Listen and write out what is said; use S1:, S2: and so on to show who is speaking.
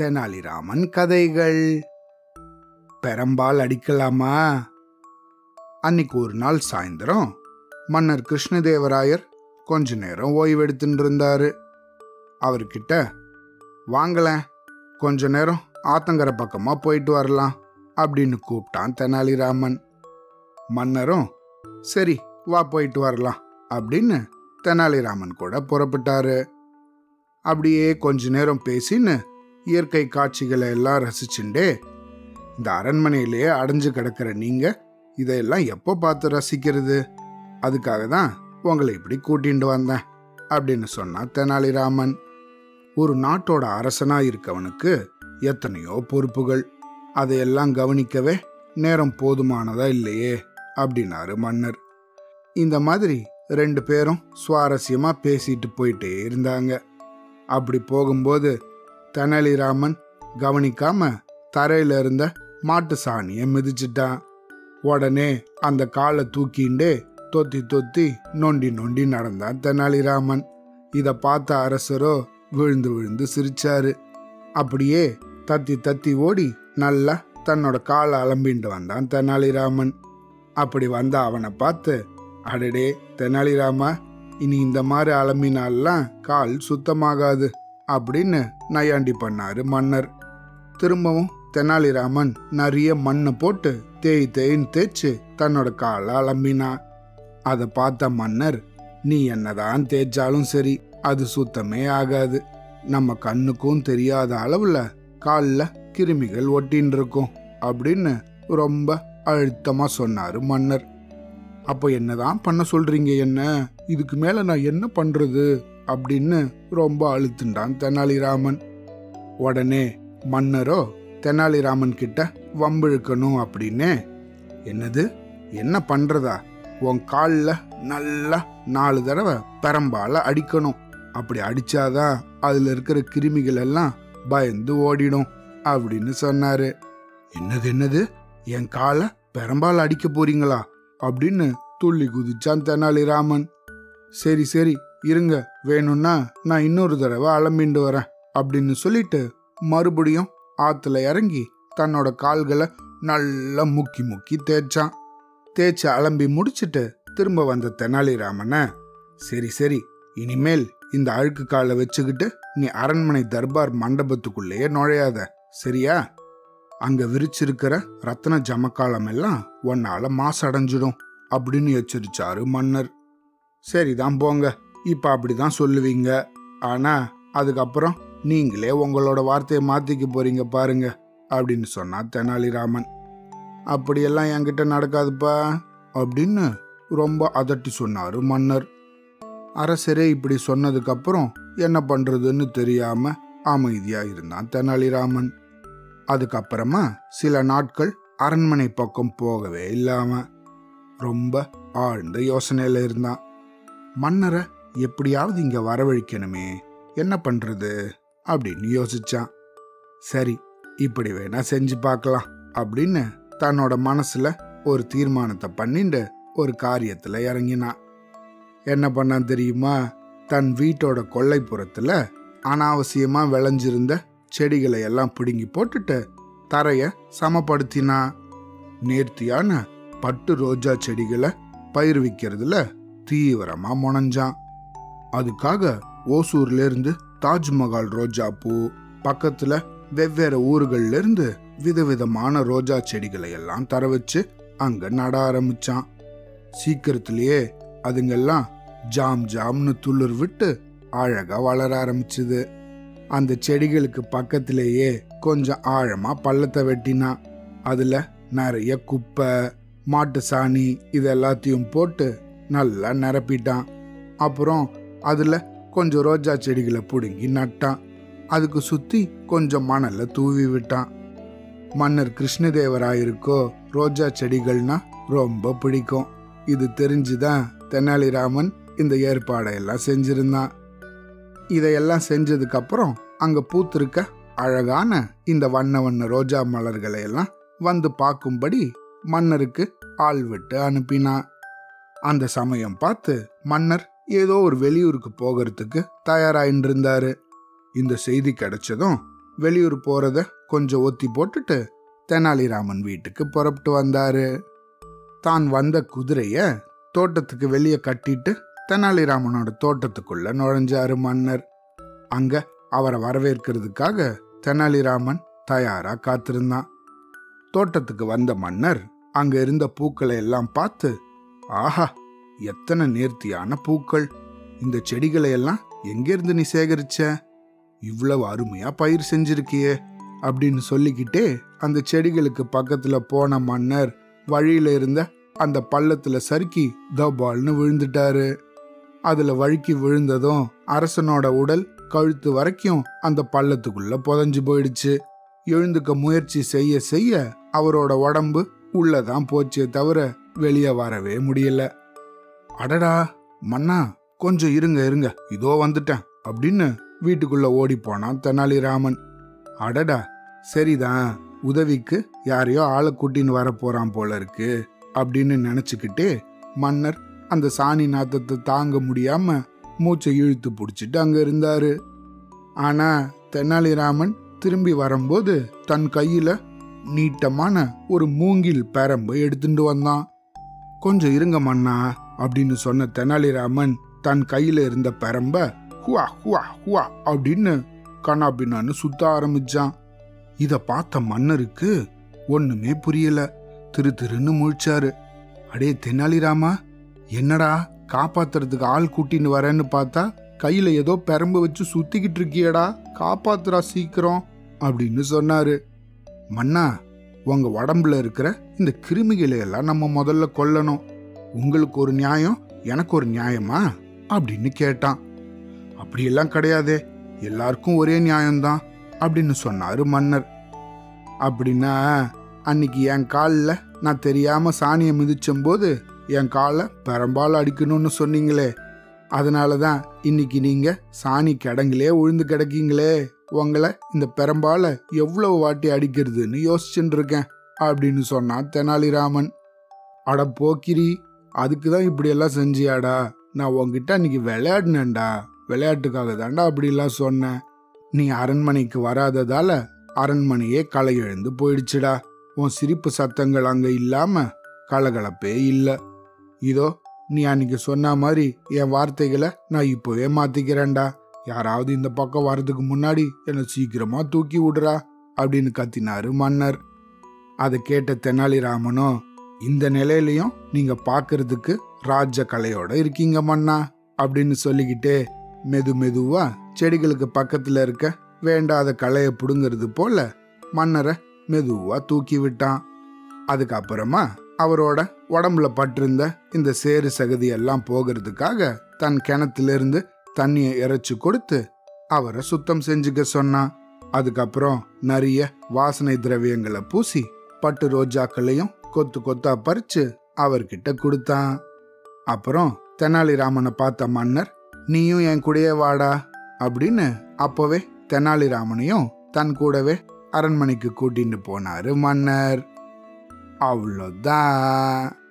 S1: தெனாலிராமன் கதைகள். பெரம்பால் அடிக்கலாமா? அன்னைக்கு ஒரு நாள் சாயந்தரம் மன்னர் கிருஷ்ணதேவராயர் கொஞ்ச நேரம் ஓய்வெடுத்துட்டு இருந்தாரு அவர்கிட்ட வாங்கல கொஞ்ச நேரம் ஆத்தங்கரை பக்கமா போயிட்டு வரலாம் அப்படின்னு கூப்பிட்டான் தெனாலிராமன். மன்னரும் சரி வா போயிட்டு வரலாம் அப்படின்னு தெனாலிராமன் கூட புறப்பட்டாரு. அப்படியே கொஞ்ச நேரம் பேசின்னு இயற்கை காட்சிகளை எல்லாம் ரசிச்சுண்டே இந்த அரண்மனையிலேயே அடைஞ்சு கிடக்கிற நீங்க இதையெல்லாம் எப்போ பார்த்து ரசிக்கிறது? அதுக்காக தான் உங்களை இப்படி கூட்டிட்டு வந்தேன் அப்படின்னு சொன்னா தெனாலிராமன். ஒரு நாட்டோட அரசனா இருக்கவனுக்கு எத்தனையோ பொறுப்புகள். அதையெல்லாம் கவனிக்கவே நேரம் போதுமானதா இல்லையே அப்படின்னாரு மன்னர். இந்த மாதிரி ரெண்டு பேரும் சுவாரஸ்யமா பேசிட்டு போயிட்டே இருந்தாங்க. அப்படி போகும்போது தெனாலிராமன் கவனிக்காம தரையில இருந்த மாட்டு சாணியை மிதிச்சிட்டான். உடனே அந்த காலை தூக்கிண்டே தொத்தி தொத்தி நொண்டி நொண்டி நடந்தான் தெனாலிராமன். இதை பார்த்த அரசரோ விழுந்து விழுந்து சிரிச்சாரு. அப்படியே தத்தி தத்தி ஓடி நல்லா தன்னோட காலை அலம்பிண்டு வந்தான் தெனாலிராமன். அப்படி வந்த அவனை பார்த்து அடடே தெனாலிராமா இனி இந்த மாதிரி அலம்பினாலாம் கால் சுத்தமாகாது அப்படின்னு நையாண்டி பண்ணாரு மன்னர். திரும்பவும் தெனாலிராமன் நிறைய மண்ணை போட்டு தேய் தேய்ன்னு தேய்ச்சு தன்னோட காலை அலம்பினா. அதை பார்த்த மன்னர் நீ என்னதான் தேய்ச்சாலும் சரி அது சுத்தமே ஆகாது. நம்ம கண்ணுக்கும் தெரியாத அளவுல காலில் கிருமிகள் ஒட்டின்னு இருக்கும் அப்படின்னு ரொம்ப அழுத்தமா சொன்னாரு மன்னர். அப்போ என்னதான் பண்ண சொல்றீங்க என்ன? இதுக்கு மேல நான் என்ன பண்றது? அப்படின்னு ரொம்ப அழுத்துண்டான் தெனாலிராமன். உடனே மன்னரோ தெனாலிராமன் கிட்ட வம்பிழுக்கணும் அப்படின்னு. என்னது? என்ன பண்றதா? உன் காலில் நல்லா நாலு தடவை பெரம்பால அடிக்கணும். அப்படி அடிச்சாதான் அதுல இருக்கிற கிருமிகள் எல்லாம் பயந்து ஓடிடும் அப்படின்னு சொன்னாரு. என்னது என்னது? என் காலை பெரம்பால் அடிக்க போறீங்களா? அப்படின்னு துள்ளி குதிச்சான் தெனாலிராமன் சரி சரி இருங்க. வேணும்னா நான் இன்னொரு தடவை அலம்பிண்டு வரேன் அப்படின்னு சொல்லிட்டு மறுபடியும் ஆத்துல இறங்கி தன்னோட கால்களை நல்லா முக்கி முக்கி தேய்ச்சான். தேய்ச்சி அலம்பி முடிச்சிட்டு திரும்ப வந்த தெனாலிராமனை சரி சரி இனிமேல் இந்த அழுக்கு காலை வச்சுக்கிட்டு நீ அரண்மனை தர்பார் மண்டபத்துக்குள்ளேயே நுழையாத சரியா? அங்க விரிச்சிருக்கிற ரத்ன ஜமக்காலம் எல்லாம் உன்னால மாசடைஞ்சிடும் அப்படின்னு எச்சரிச்சாரு மன்னர். சரிதான் போங்க இப்ப அப்படிதான் சொல்லுவீங்க. ஆனா அதுக்கப்புறம் நீங்களே உங்களோட வார்த்தையை மாத்திக்க போறீங்க பாருங்க அப்படின்னு சொன்னா தெனாலிராமன். அப்படியெல்லாம் என்கிட்ட நடக்காதுப்பா அப்படின்னு ரொம்ப அதட்டி சொன்னாரு மன்னர். அரசரே இப்படி சொன்னதுக்கு அப்புறம் என்ன பண்றதுன்னு தெரியாம அமைதியா இருந்தான் தெனாலிராமன். அதுக்கப்புறமா சில நாட்கள் அரண்மனை பக்கம் போகவே இல்லாம ரொம்ப ஆழ்ந்த யோசனையில இருந்தான். மன்னரை எப்படியாவது இங்க வரவழைக்கணுமே என்ன பண்றது அப்படின்னு யோசிச்சான். சரி இப்படி வேணா செஞ்சு பார்க்கலாம் அப்படின்னு தன்னோட மனசுல ஒரு தீர்மானத்தை பண்ணிட்டு ஒரு காரியத்துல இறங்கினான். என்ன பண்ணான் தெரியுமா? தன் வீட்டோட கொல்லைப்புறத்தில் அனாவசியமா விளைஞ்சிருந்த செடிகளை எல்லாம் பிடுங்கி போட்டுட்டு தரைய சமப்படுத்தினா நேர்த்தியான பட்டு ரோஜா செடிகளை பயிர் விற்கிறதுல தீவிரமா முனைஞ்சான். அதுக்காக ஓசூர்ல இருந்து தாஜ்மஹால் ரோஜா பூ பக்கத்துல வெவ்வேறு ஊர்கள்ல இருந்து விதவிதமான ரோஜா செடிகளை எல்லாம் தர வச்சு அங்க நட ஆரம்பிச்சான். சீக்கிரத்திலேயே அதுங்கெல்லாம் ஜாம் ஜாம்னு துளிர் விட்டு அழகா வளர ஆரம்பிச்சுது. அந்த செடிகளுக்கு பக்கத்திலேயே கொஞ்சம் ஆழமாக பள்ளத்தை வெட்டினான் அதில் நிறைய குப்பை மாட்டு சாணி இது எல்லாத்தையும் போட்டு நல்லா நிரப்பிட்டான். அப்புறம் அதில் கொஞ்சம் ரோஜா செடிகளை பிடுங்கி நட்டான். அதுக்கு சுற்றி கொஞ்சம் மணலை தூவி விட்டான். மன்னர் கிருஷ்ணதேவராயிருக்கோ ரோஜா செடிகள்னா ரொம்ப பிடிக்கும். இது தெரிஞ்சுதான் தெனாலிராமன் இந்த ஏற்பாடையெல்லாம் செஞ்சிருந்தான். இதையெல்லாம் செஞ்சதுக்கப்புறம் அங்கே பூத்திருக்க அழகான இந்த வண்ண வண்ண ரோஜா மலர்களை எல்லாம் வந்து பார்க்கும்படி மன்னருக்கு ஆள் விட்டு அனுப்பினா. அந்த சமயம் பார்த்து மன்னர் ஏதோ ஒரு வெளியூருக்கு போகிறதுக்கு தயாராயின்னு இருந்தாரு இந்த செய்தி கிடைச்சதும் வெளியூர் போறத கொஞ்சம் ஒத்தி போட்டுட்டு தெனாலிராமன் வீட்டுக்கு புறப்பட்டு வந்தாரு. தான் வந்த குதிரைய தோட்டத்துக்கு வெளியே கட்டிட்டு தெனாலிராமனோட தோட்டத்துக்குள்ள நுழைஞ்சாரு மன்னர். அங்க அவரை வரவேற்கிறதுக்காக தெனாலிராமன் தயாரா காத்திருந்தான். தோட்டத்துக்கு வந்த மன்னர் அங்க இருந்த பூக்களை எல்லாம் பார்த்து ஆஹா எத்தனை நேர்த்தியான பூக்கள். இந்த செடிகளை எல்லாம் எங்கிருந்து நீ சேகரிச்ச? இவ்வளவு அருமையா பயிர் செஞ்சிருக்கியே அப்படின்னு சொல்லிக்கிட்டே அந்த செடிகளுக்கு பக்கத்துல போன மன்னர் வழியில இருந்த அந்த பள்ளத்துல சறுக்கி தபால்னு விழுந்துட்டாரு. அதுல வழுக்கி விழுந்ததும் அரசனோட உடல் கழுத்து வரைக்கும் அந்த பள்ளத்துக்குள்ள புதஞ்சு போயிடுச்சு. எழுந்துக்க முயற்சி செய்ய செய்ய அவரோட உடம்பு உள்ளதான் போச்சே தவிர வெளியே வரவே முடியல. அடடா மன்னா கொஞ்சம் இருங்க இருங்க. இதோ வந்துட்டேன் அப்படின்னு வீட்டுக்குள்ள ஓடி போனான் தெனாலிராமன். அடடா சரிதான். உதவிக்கு யாரையோ ஆளை கூட்டின்னு வர போறான் போல இருக்கு அப்படின்னு நினைச்சுக்கிட்டே மன்னர் அந்த சாணி நாத்தத்தை தாங்க முடியாம மூச்சை இழுத்து பிடிச்சிட்டு அங்க இருந்தாரு. ஆனா தெனாலிராமன் திரும்பி வரும்போது தன் கையில நீட்டமான ஒரு மூங்கில் பெரம்பு எடுத்துட்டு வந்தான். கொஞ்சம் இருங்க மன்னா அப்படின்னு சொன்ன தெனாலிராமன் தன் கையில இருந்த பெரம்ப ஹுவா ஹுவா ஹுவா அப்படின்னு கண்ணாபின்னான்னு சுத்த ஆரம்பிச்சான். இத பார்த்த மன்னருக்கு ஒண்ணுமே புரியல. திரு திருன்னு முழிச்சாரு. அடே தெனாலிராமா என்னடா காப்பாத்துறதுக்கு ஆள் கூட்டின்னு வரேன்னு பார்த்தா கையில ஏதோ பெரம்பு வச்சு சுத்திக்கிட்டு இருக்கியடா காப்பாத்துறா சீக்கிரம் அப்படின்னு சொன்னாரு. மன்னா உங்க உடம்புல இருக்கிற இந்த கிருமிகளை எல்லாம் நம்ம முதல்ல கொல்லணும். உங்களுக்கு ஒரு நியாயம் எனக்கு ஒரு நியாயமா? அப்படின்னு கேட்டான். அப்படியெல்லாம் கிடையாதே எல்லாருக்கும் ஒரே நியாயம்தான் அப்படின்னு சொன்னாரு மன்னர். அப்படின்னா அன்னைக்கு என் காலில் நான் தெரியாம சாணியை மிதிச்சம்போது என் காலை பெரம்பால் அடிக்கணும்னு சொன்னீங்களே. அதனால தான் இன்னைக்கு நீங்கள் சாணி கிடங்கிலே உழுந்து கிடக்கீங்களே. உங்களை இந்த பெரம்பால எவ்வளவு வாட்டி அடிக்கிறதுன்னு யோசிச்சுட்டு இருக்கேன் அப்படின்னு சொன்னான் தெனாலிராமன். அட போக்கிரி அதுக்கு தான் இப்படியெல்லாம் செஞ்சியாடா. நான் உன்கிட்ட அன்னைக்கு விளையாடினேன்டா. விளையாட்டுக்காக தாண்டா அப்படிலாம் சொன்னேன். நீ அரண்மனைக்கு வராததால அரண்மனையே களை எழுந்து போயிடுச்சுடா. உன் சிரிப்பு சத்தங்கள் அங்கே இல்லாமல் கலகலப்பே இல்லை. இதோ நீ அன்னைக்கு சொன்ன மாதிரி என் வார்த்தைகளை நான் இப்போவே மாத்திக்கிறேன்டா. யாராவது இந்த பக்கம் வர்றதுக்கு முன்னாடி என்னை சீக்கிரமா தூக்கி விடுறா அப்படின்னு கத்தினாரு மன்னர். அதை கேட்ட தெனாலிராமனும் இந்த நிலையிலையும் நீங்க பாக்குறதுக்கு ராஜ கலையோட இருக்கீங்க மன்னா அப்படின்னு சொல்லிக்கிட்டே மெது மெதுவா செடிகளுக்கு பக்கத்துல இருக்க வேண்டாத களையை பிடுங்கிறது போல மன்னரை மெதுவா தூக்கி விட்டான். அதுக்கப்புறமா அவரோட உடம்புல பட்டிருந்த இந்த சேறு சகதி எல்லாம் போகிறதுக்காக தன் கிணத்திலிருந்து தண்ணியை இறைச்சி கொடுத்து அவரை சுத்தம் செஞ்சுக்க சொன்னான் அதுக்கப்புறம் நிறைய வாசனை திரவியங்களை பூசி பட்டு ரோஜாக்களையும் கொத்து கொத்தா பறிச்சு அவர்கிட்ட கொடுத்தான். அப்புறம் தெனாலிராமனை பார்த்த மன்னர் நீயும் என் கூடயே வாடா அப்படின்னு அப்போவே தெனாலிராமனையும் தன் கூடவே அரண்மனைக்கு கூட்டிட்டு போனாரு மன்னர். අවුලොදා